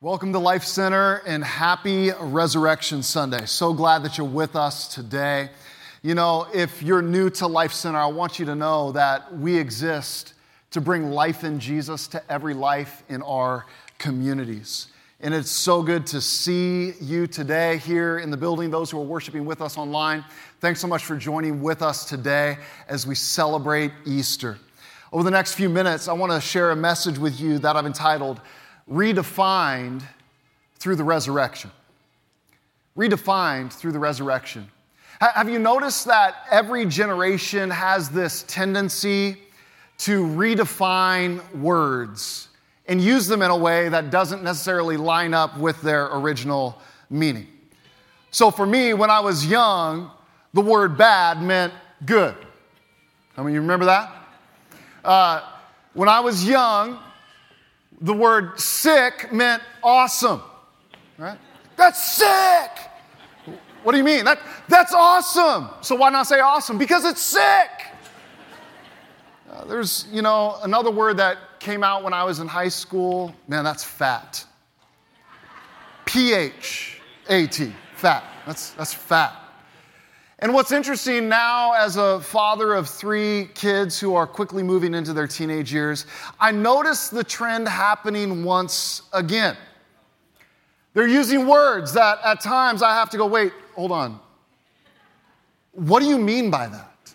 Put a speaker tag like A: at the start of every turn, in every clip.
A: Welcome to Life Center and happy Resurrection Sunday. So glad that you're with us today. You know, if you're new to Life Center, I want you to know that we exist to bring life in Jesus to every life in our communities. And it's so good to see you today here in the building, those who are worshiping with us online. Thanks so much for joining with us today as we celebrate Easter. Over the next few minutes, I want to share a message with you that I've entitled Redefined Through the Resurrection. Redefined through the resurrection. Have you noticed that every generation has this tendency to redefine words? and use them in a way that doesn't necessarily line up with their original meaning. So for me, when I was young, the word bad meant good. I mean, you remember that? Uh, when I was young, the word sick meant awesome, right? That's sick! What do you mean? That, that's awesome! So why not say awesome? Because it's sick! Uh, there's, you know, another word that came out when I was in high school. Man, that's fat. P H A T, fat. That's, that's fat. And what's interesting now, as a father of three kids who are quickly moving into their teenage years, I notice the trend happening once again. They're using words that at times I have to go, wait, hold on. What do you mean by that?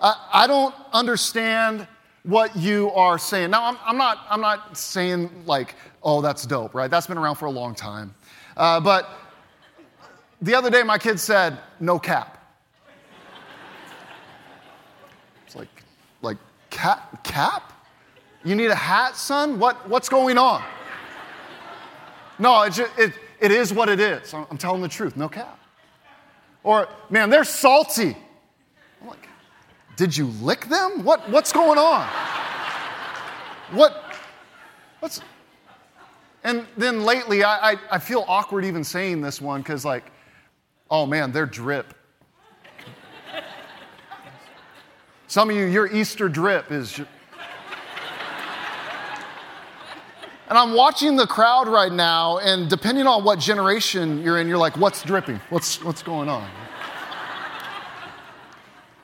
A: I, I don't understand what you are saying. Now, I'm, I'm, not, I'm not saying like, oh, that's dope, right? That's been around for a long time. Uh, but the other day, my kid said, no cap. It's like, like, cap? cap? You need a hat, son? What, what's going on? No, it, just, it, it is what it is. I'm telling the truth, no cap. Or, man, they're salty. I'm like, did you lick them? What, what's going on? What? What's. And then lately, I, I, I feel awkward even saying this one because, like, oh man, they're drip. Some of you, your Easter drip is. And I'm watching the crowd right now, and depending on what generation you're in, you're like, what's dripping? What's, what's going on?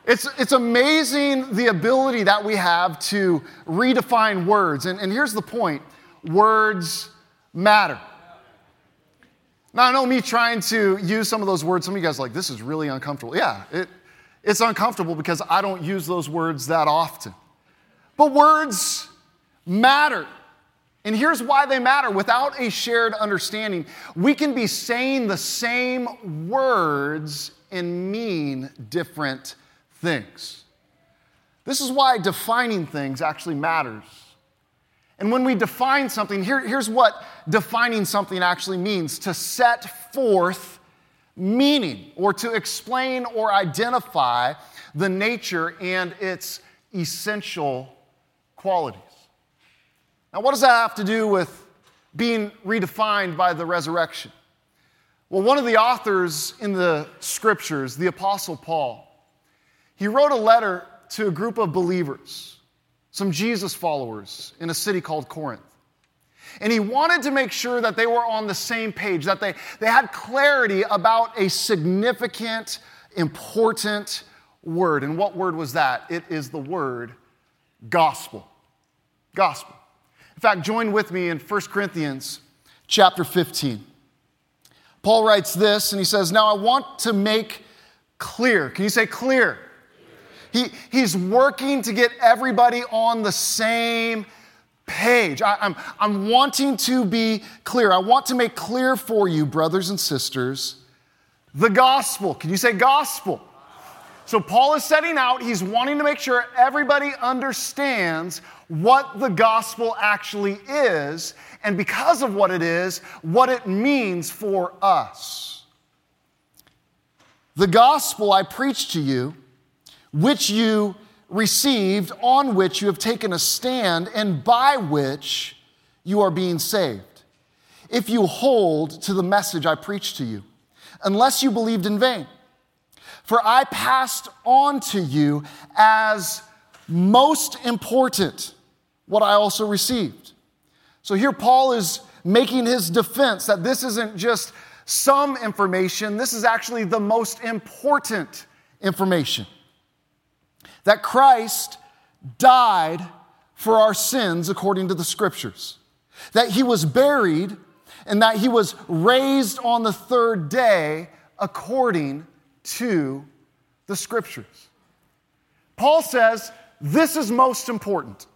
A: It's, it's amazing the ability that we have to redefine words. And, and here's the point words matter. Now, I know me trying to use some of those words, some of you guys like, this is really uncomfortable. Yeah, it, it's uncomfortable because I don't use those words that often. But words matter. And here's why they matter. Without a shared understanding, we can be saying the same words and mean different things. This is why defining things actually matters. And when we define something, here, here's what defining something actually means to set forth meaning or to explain or identify the nature and its essential qualities. Now, what does that have to do with being redefined by the resurrection? Well, one of the authors in the scriptures, the Apostle Paul, he wrote a letter to a group of believers, some Jesus followers in a city called Corinth. And he wanted to make sure that they were on the same page, that they, they had clarity about a significant, important word. And what word was that? It is the word gospel. Gospel. In fact, join with me in 1 Corinthians chapter 15. Paul writes this, and he says, Now I want to make clear. Can you say clear? He, he's working to get everybody on the same page. I, I'm, I'm wanting to be clear. I want to make clear for you, brothers and sisters, the gospel. Can you say gospel? So, Paul is setting out, he's wanting to make sure everybody understands what the gospel actually is, and because of what it is, what it means for us. The gospel I preach to you which you received, on which you have taken a stand, and by which you are being saved. If you hold to the message I preached to you, unless you believed in vain. For I passed on to you as most important what I also received. So here Paul is making his defense that this isn't just some information, this is actually the most important information. That Christ died for our sins according to the scriptures, that he was buried, and that he was raised on the third day according to the scriptures. Paul says this is most important.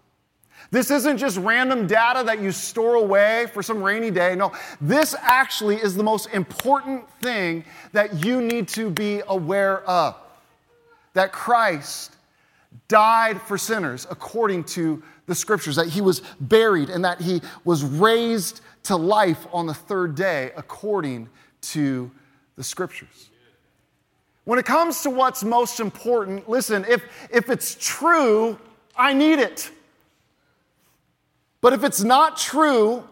A: This isn't just random data that you store away for some rainy day. No, this actually is the most important thing that you need to be aware of that Christ died for sinners according to the scriptures, that he was buried and that he was raised to life on the third day according to the scriptures. When it comes to what's most important, listen, if, if it's true, I need it. But if it's not true,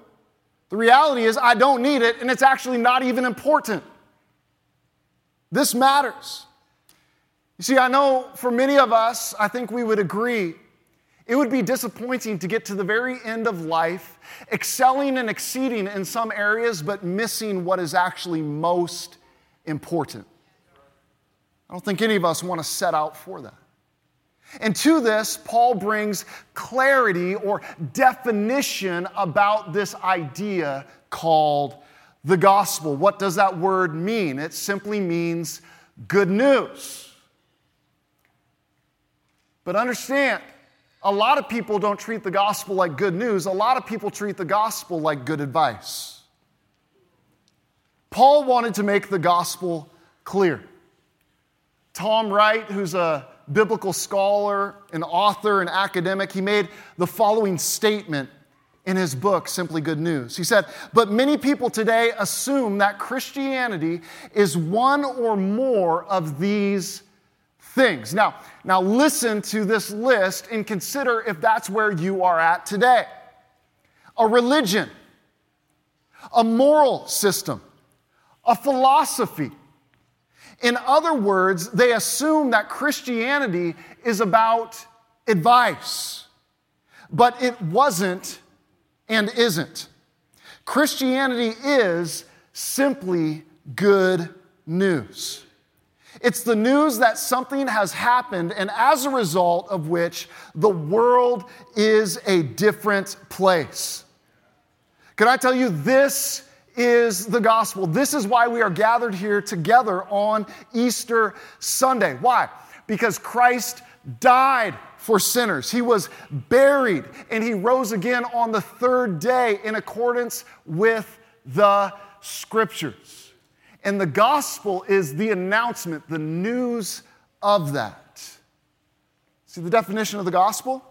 A: the reality is I don't need it and it's actually not even important. This matters. You see, I know for many of us, I think we would agree, it would be disappointing to get to the very end of life, excelling and exceeding in some areas, but missing what is actually most important. I don't think any of us want to set out for that. And to this, Paul brings clarity or definition about this idea called the gospel. What does that word mean? It simply means good news. But understand, a lot of people don't treat the gospel like good news, a lot of people treat the gospel like good advice. Paul wanted to make the gospel clear. Tom Wright, who's a biblical scholar, an author, an academic, he made the following statement in his book, Simply Good News. He said, But many people today assume that Christianity is one or more of these things. Now, now listen to this list and consider if that's where you are at today. A religion, a moral system, a philosophy, in other words, they assume that Christianity is about advice, but it wasn't and isn't. Christianity is simply good news. It's the news that something has happened, and as a result of which, the world is a different place. Can I tell you, this is the gospel. This is why we are gathered here together on Easter Sunday. Why? Because Christ died for sinners. He was buried and he rose again on the third day in accordance with the scriptures. And the gospel is the announcement, the news of that. See the definition of the gospel?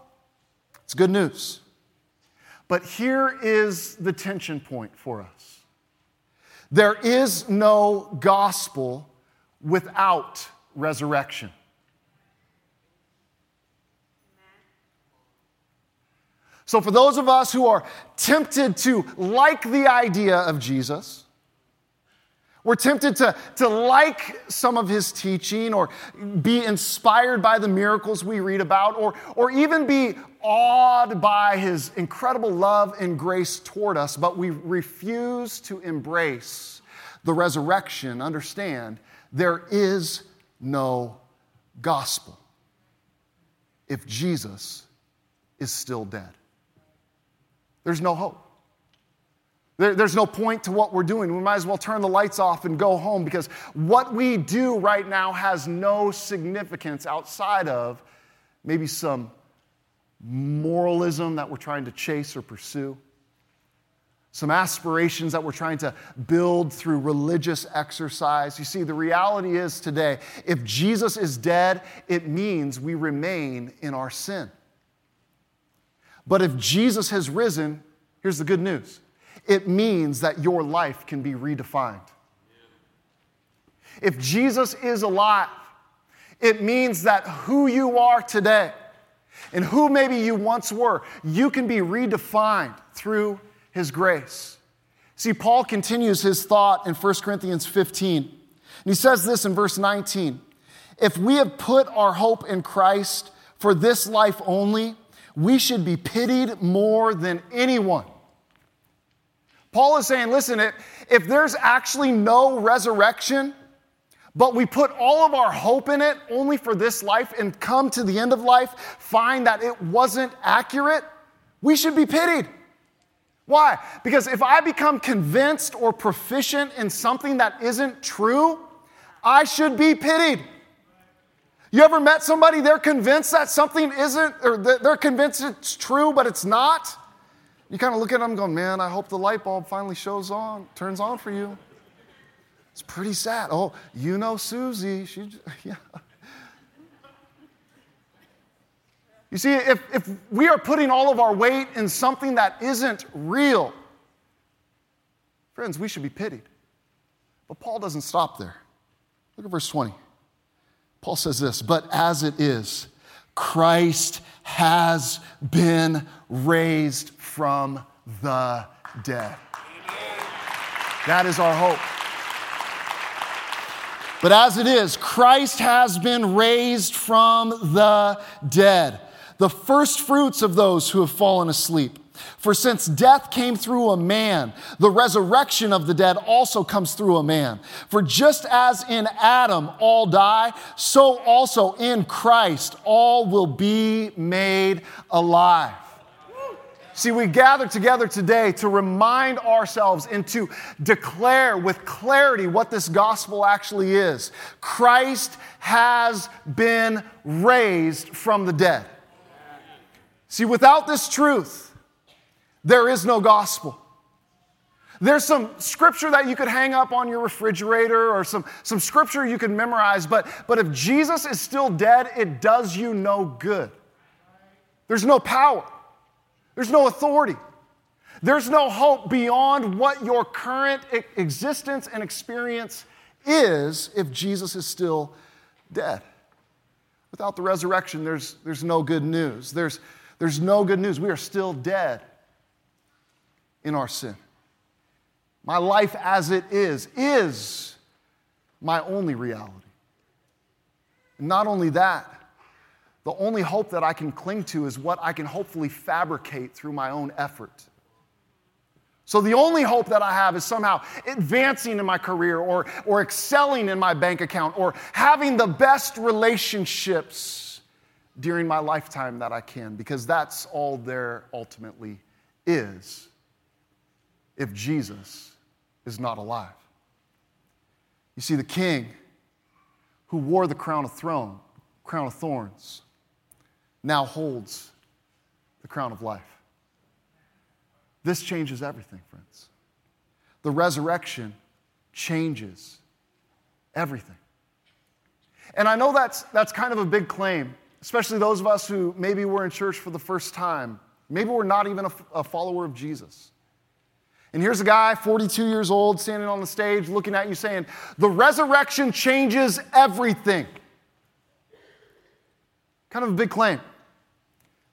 A: It's good news. But here is the tension point for us there is no gospel without resurrection. So, for those of us who are tempted to like the idea of Jesus, we're tempted to, to like some of his teaching or be inspired by the miracles we read about or, or even be awed by his incredible love and grace toward us, but we refuse to embrace the resurrection. Understand, there is no gospel if Jesus is still dead. There's no hope. There, there's no point to what we're doing. We might as well turn the lights off and go home because what we do right now has no significance outside of maybe some moralism that we're trying to chase or pursue, some aspirations that we're trying to build through religious exercise. You see, the reality is today, if Jesus is dead, it means we remain in our sin. But if Jesus has risen, here's the good news it means that your life can be redefined. If Jesus is alive, it means that who you are today and who maybe you once were, you can be redefined through his grace. See, Paul continues his thought in 1 Corinthians 15. And he says this in verse 19 If we have put our hope in Christ for this life only, we should be pitied more than anyone. Paul is saying, listen, if there's actually no resurrection, but we put all of our hope in it only for this life and come to the end of life, find that it wasn't accurate, we should be pitied. Why? Because if I become convinced or proficient in something that isn't true, I should be pitied. You ever met somebody, they're convinced that something isn't, or they're convinced it's true, but it's not? You kind of look at them going, man, I hope the light bulb finally shows on, turns on for you. It's pretty sad. Oh, you know Susie. She, yeah. You see, if, if we are putting all of our weight in something that isn't real, friends, we should be pitied. But Paul doesn't stop there. Look at verse 20. Paul says this, but as it is, Christ has been raised from the dead. That is our hope. But as it is, Christ has been raised from the dead, the first fruits of those who have fallen asleep. For since death came through a man, the resurrection of the dead also comes through a man. For just as in Adam all die, so also in Christ all will be made alive. See, we gather together today to remind ourselves and to declare with clarity what this gospel actually is. Christ has been raised from the dead. See, without this truth, there is no gospel. There's some scripture that you could hang up on your refrigerator or some, some scripture you could memorize, but, but if Jesus is still dead, it does you no good. There's no power. There's no authority. There's no hope beyond what your current existence and experience is if Jesus is still dead. Without the resurrection, there's, there's no good news. There's, there's no good news. We are still dead in our sin. My life as it is, is my only reality. And not only that, the only hope that I can cling to is what I can hopefully fabricate through my own effort. So the only hope that I have is somehow advancing in my career or, or excelling in my bank account or having the best relationships during my lifetime that I can, because that's all there ultimately is if Jesus is not alive. You see, the king who wore the crown of throne, crown of thorns, now holds the crown of life. This changes everything, friends. The resurrection changes everything. And I know that's, that's kind of a big claim, especially those of us who maybe were in church for the first time. Maybe we're not even a, a follower of Jesus. And here's a guy, 42 years old, standing on the stage looking at you saying, The resurrection changes everything. Kind of a big claim.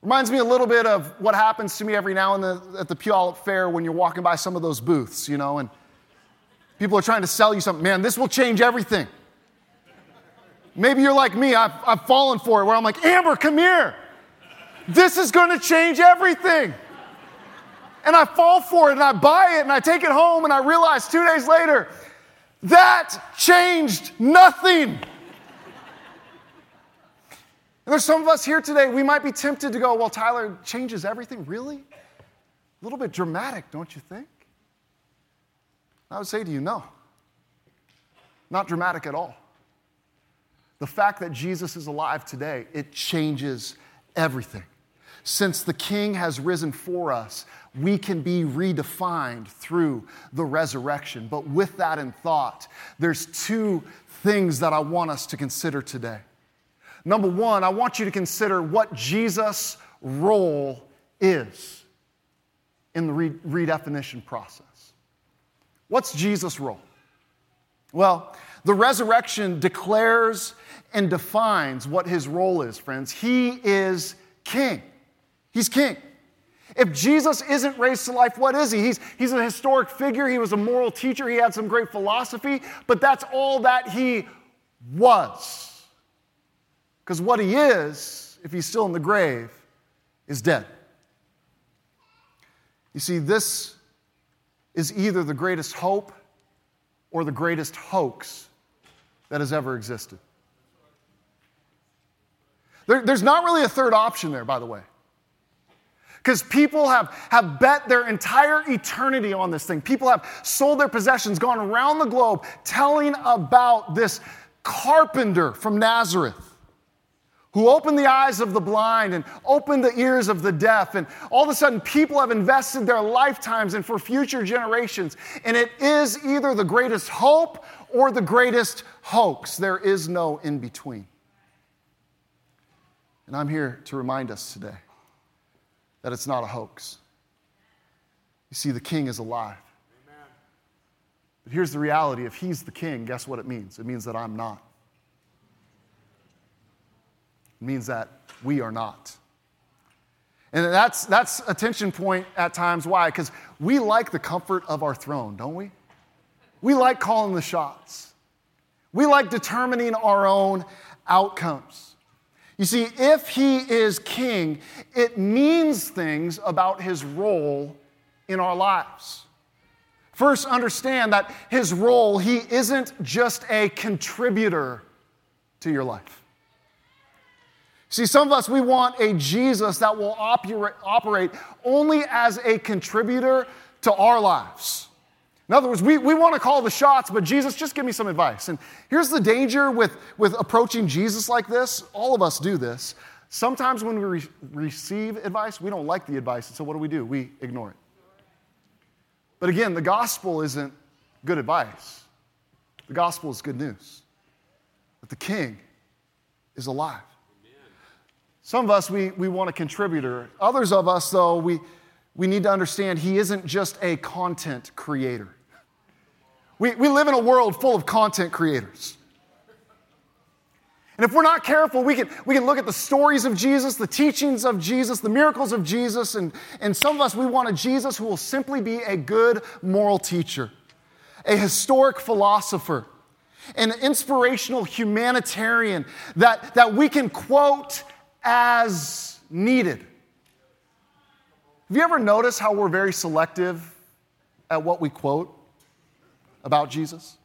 A: Reminds me a little bit of what happens to me every now and then at the Puyallup Fair when you're walking by some of those booths, you know, and people are trying to sell you something. Man, this will change everything. Maybe you're like me, I've, I've fallen for it, where I'm like, Amber, come here. This is going to change everything. And I fall for it and I buy it and I take it home and I realize two days later, that changed nothing. And there's some of us here today, we might be tempted to go, well, Tyler changes everything. Really? A little bit dramatic, don't you think? I would say to you, no. Not dramatic at all. The fact that Jesus is alive today, it changes everything. Since the King has risen for us, we can be redefined through the resurrection. But with that in thought, there's two things that I want us to consider today. Number one, I want you to consider what Jesus' role is in the redefinition process. What's Jesus' role? Well, the resurrection declares and defines what his role is, friends. He is king. He's king. If Jesus isn't raised to life, what is he? He's, he's a historic figure. He was a moral teacher. He had some great philosophy, but that's all that he was. Because what he is, if he's still in the grave, is dead. You see, this is either the greatest hope or the greatest hoax that has ever existed. There, there's not really a third option there, by the way. Because people have, have bet their entire eternity on this thing. People have sold their possessions, gone around the globe telling about this carpenter from Nazareth who opened the eyes of the blind and opened the ears of the deaf. And all of a sudden, people have invested their lifetimes and for future generations. And it is either the greatest hope or the greatest hoax. There is no in between. And I'm here to remind us today that it's not a hoax. You see, the king is alive. Amen. But here's the reality if he's the king, guess what it means? It means that I'm not. It means that we are not. And that's, that's a tension point at times. Why? Because we like the comfort of our throne, don't we? We like calling the shots. We like determining our own outcomes. You see, if he is king, it means things about his role in our lives. First, understand that his role, he isn't just a contributor to your life. See, some of us, we want a Jesus that will operate only as a contributor to our lives. In other words, we, we want to call the shots, but Jesus, just give me some advice. And here's the danger with, with approaching Jesus like this. All of us do this. Sometimes when we re- receive advice, we don't like the advice. And so what do we do? We ignore it. But again, the gospel isn't good advice, the gospel is good news that the king is alive. Some of us, we, we want a contributor. Others of us, though, we, we need to understand he isn't just a content creator. We, we live in a world full of content creators. And if we're not careful, we can, we can look at the stories of Jesus, the teachings of Jesus, the miracles of Jesus, and, and some of us, we want a Jesus who will simply be a good moral teacher, a historic philosopher, an inspirational humanitarian that, that we can quote as needed. Have you ever noticed how we're very selective at what we quote? About Jesus?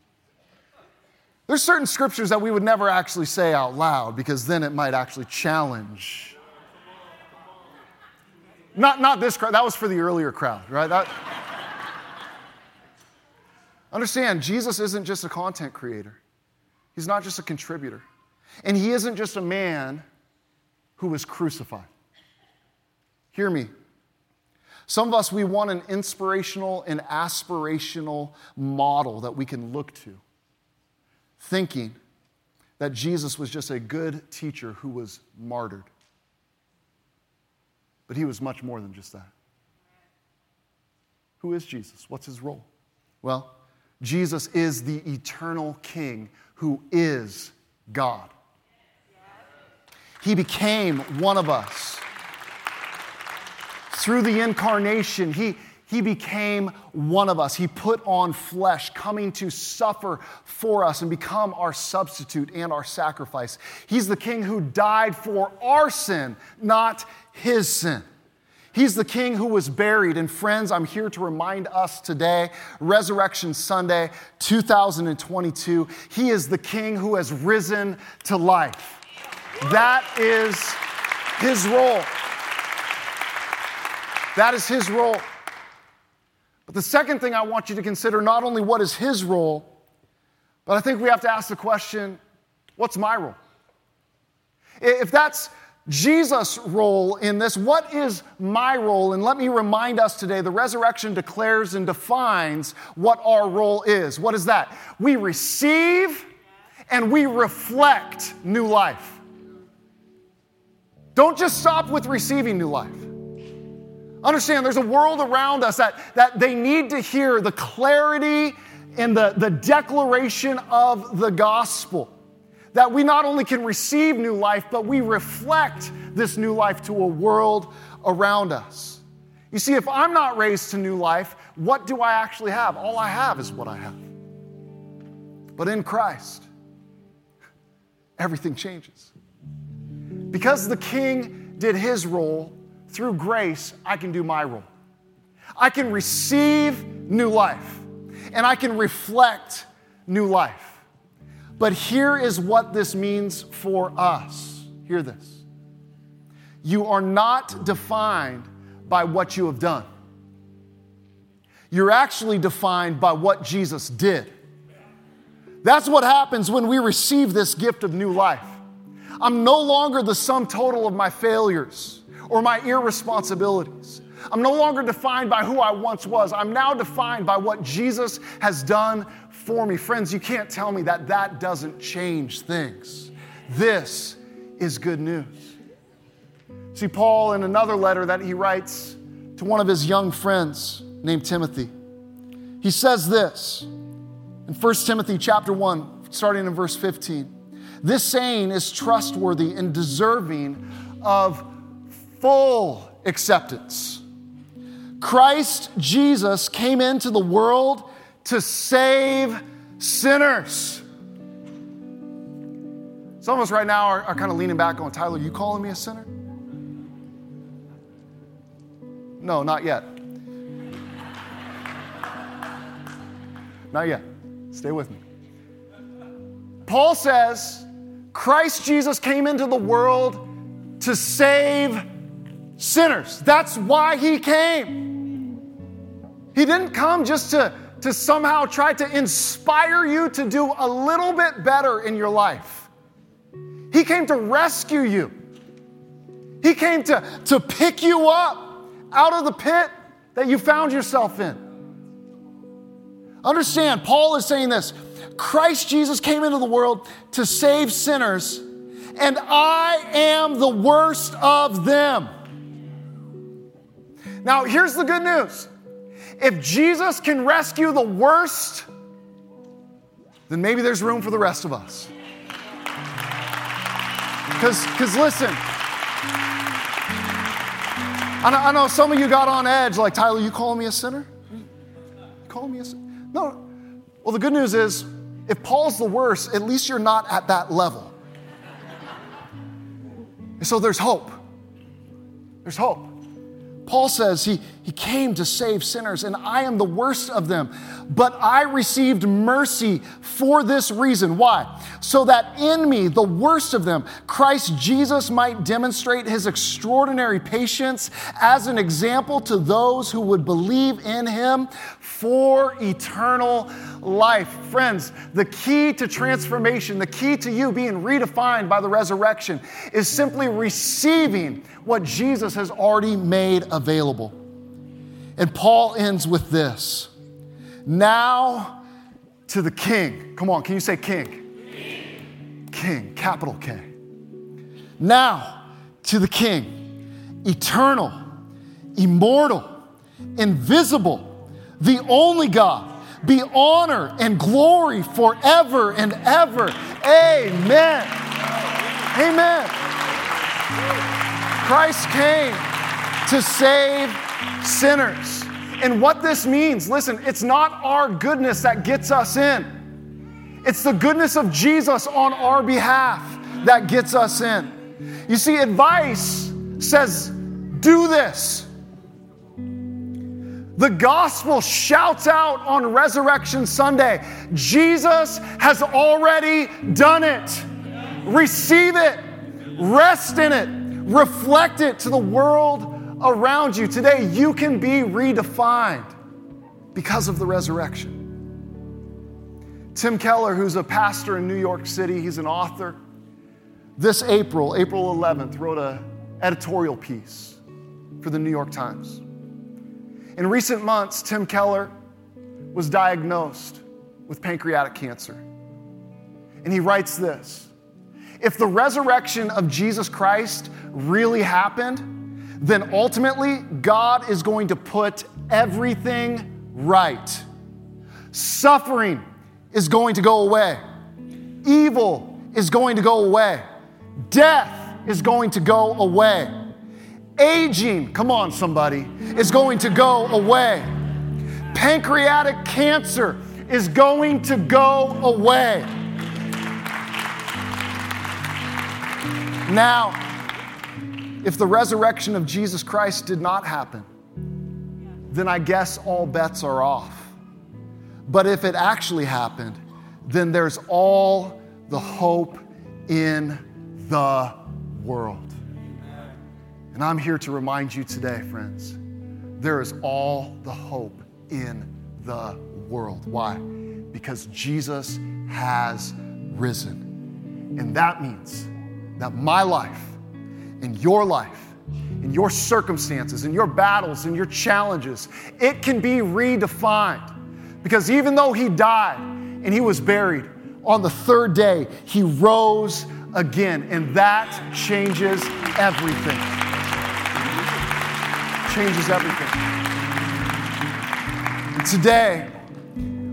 A: There's certain scriptures that we would never actually say out loud because then it might actually challenge. Not, not this crowd, that was for the earlier crowd, right? That, understand, Jesus isn't just a content creator, he's not just a contributor, and he isn't just a man who was crucified. Hear me. Some of us, we want an inspirational and aspirational model that we can look to, thinking that Jesus was just a good teacher who was martyred. But he was much more than just that. Who is Jesus? What's his role? Well, Jesus is the eternal King who is God. He became one of us. Through the incarnation, he, he became one of us. He put on flesh, coming to suffer for us and become our substitute and our sacrifice. He's the king who died for our sin, not his sin. He's the king who was buried. And friends, I'm here to remind us today, Resurrection Sunday 2022, he is the king who has risen to life. That is his role. That is his role. But the second thing I want you to consider not only what is his role, but I think we have to ask the question what's my role? If that's Jesus' role in this, what is my role? And let me remind us today the resurrection declares and defines what our role is. What is that? We receive and we reflect new life. Don't just stop with receiving new life. Understand, there's a world around us that, that they need to hear the clarity and the, the declaration of the gospel. That we not only can receive new life, but we reflect this new life to a world around us. You see, if I'm not raised to new life, what do I actually have? All I have is what I have. But in Christ, everything changes. Because the king did his role, through grace, I can do my role. I can receive new life, and I can reflect new life. But here is what this means for us. Hear this. You are not defined by what you have done. You're actually defined by what Jesus did. That's what happens when we receive this gift of new life. I'm no longer the sum total of my failures or my irresponsibilities. I'm no longer defined by who I once was. I'm now defined by what Jesus has done for me. Friends, you can't tell me that that doesn't change things. This is good news. See, Paul, in another letter that he writes to one of his young friends named Timothy, he says this in 1 Timothy chapter 1, starting in verse 15. This saying is trustworthy and deserving of full acceptance. Christ Jesus came into the world to save sinners. Some of us right now are, are kind of leaning back on Tyler, you calling me a sinner? No, not yet. Not yet. Stay with me. Paul says Christ Jesus came into the world to save sinners. That's why he came. He didn't come just to, to somehow try to inspire you to do a little bit better in your life. He came to rescue you. He came to, to pick you up out of the pit that you found yourself in. Understand, Paul is saying this Christ Jesus came into the world to save sinners, and I am the worst of them. Now, here's the good news if Jesus can rescue the worst, then maybe there's room for the rest of us. Because, listen, I know, I know, some of you got on edge, like, Tyler, you calling me a sinner? You calling me a sinner? No. Well, the good news is, if Paul's the worst, at least you're not at that level. And so there's hope. There's hope. Paul says he, he came to save sinners, and I am the worst of them. But I received mercy for this reason. Why? So that in me, the worst of them, Christ Jesus might demonstrate his extraordinary patience as an example to those who would believe in him for eternal life. Friends, the key to transformation, the key to you being redefined by the resurrection, is simply receiving what Jesus has already made available. And Paul ends with this Now to the King. Come on, can you say King? King, king capital K. Now to the King, eternal, immortal, invisible, the only God, be honor and glory forever and ever. Amen. Amen. Christ came to save sinners. And what this means, listen, it's not our goodness that gets us in, it's the goodness of Jesus on our behalf that gets us in. You see, advice says, do this. The gospel shouts out on Resurrection Sunday Jesus has already done it. Receive it, rest in it, reflect it to the world around you. Today, you can be redefined because of the resurrection. Tim Keller, who's a pastor in New York City, he's an author. This April, April 11th, wrote an editorial piece for the New York Times. In recent months, Tim Keller was diagnosed with pancreatic cancer. And he writes this If the resurrection of Jesus Christ really happened, then ultimately God is going to put everything right. Suffering is going to go away, evil is going to go away, death is going to go away, aging, come on, somebody, is going to go away, pancreatic cancer is going to go away. Now, if the resurrection of Jesus Christ did not happen, then I guess all bets are off. But if it actually happened, then there's all the hope in the world. And I'm here to remind you today, friends, there is all the hope in the world. Why? Because Jesus has risen. And that means that my life and your life in your circumstances in your battles in your challenges, it can be redefined. Because even though he died and he was buried, on the third day, he rose again. And that changes everything. Changes everything. And today,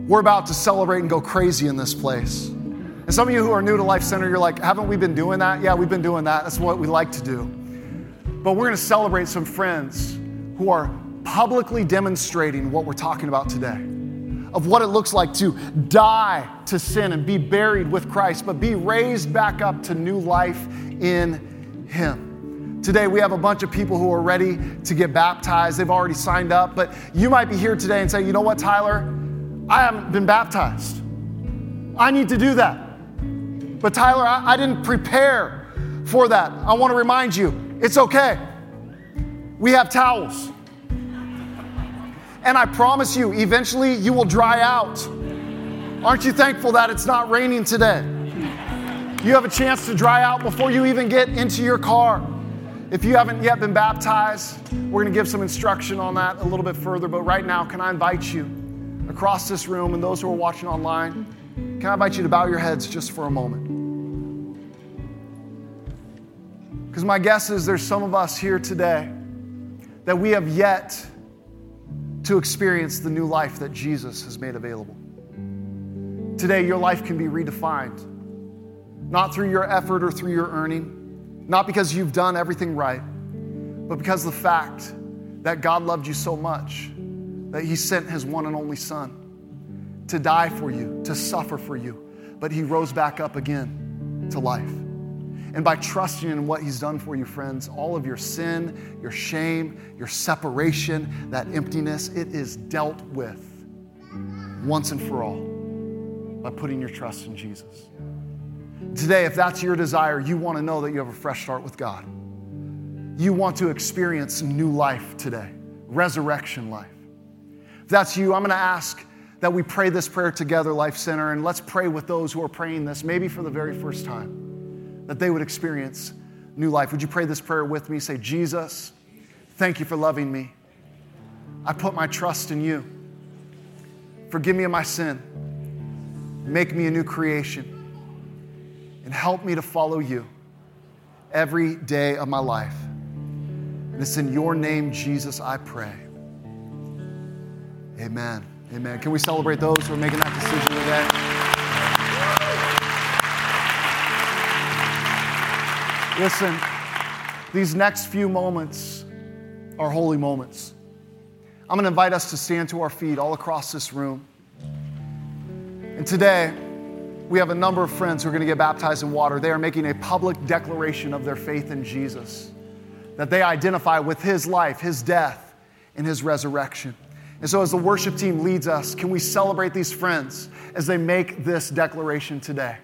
A: we're about to celebrate and go crazy in this place. And some of you who are new to Life Center, you're like, haven't we been doing that? Yeah, we've been doing that. That's what we like to do. But we're going to celebrate some friends who are publicly demonstrating what we're talking about today of what it looks like to die to sin and be buried with Christ, but be raised back up to new life in Him. Today, we have a bunch of people who are ready to get baptized. They've already signed up, but you might be here today and say, you know what, Tyler? I haven't been baptized. I need to do that. But Tyler, I, I didn't prepare for that. I want to remind you it's okay. We have towels. And I promise you, eventually you will dry out. Aren't you thankful that it's not raining today? You have a chance to dry out before you even get into your car. If you haven't yet been baptized, we're going to give some instruction on that a little bit further. But right now, can I invite you across this room and those who are watching online? Can I invite you to bow your heads just for a moment? Because my guess is there's some of us here today that we have yet to experience the new life that Jesus has made available. Today, your life can be redefined, not through your effort or through your earning, not because you've done everything right, but because the fact that God loved you so much that He sent His one and only Son to die for you, to suffer for you, but He rose back up again to life. And by trusting in what He's done for you, friends, all of your sin, your shame, your separation, that emptiness, it is dealt with once and for all by putting your trust in Jesus. Today, if that's your desire, you want to know that you have a fresh start with God. You want to experience new life today, resurrection life. If that's you, I'm going to ask that we pray this prayer together, Life Center, and let's pray with those who are praying this, maybe for the very first time that they would experience new life. Would you pray this prayer with me? Say, Jesus, thank you for loving me. I put my trust in you. Forgive me of my sin. Make me a new creation. And help me to follow you every day of my life. And it's in your name, Jesus, I pray. Amen. Amen. Can we celebrate those who are making that decision today? Listen, these next few moments are holy moments. I'm going to invite us to stand to our feet all across this room. And today, we have a number of friends who are going to get baptized in water. They are making a public declaration of their faith in Jesus, that they identify with his life, his death, and his resurrection. And so, as the worship team leads us, can we celebrate these friends as they make this declaration today?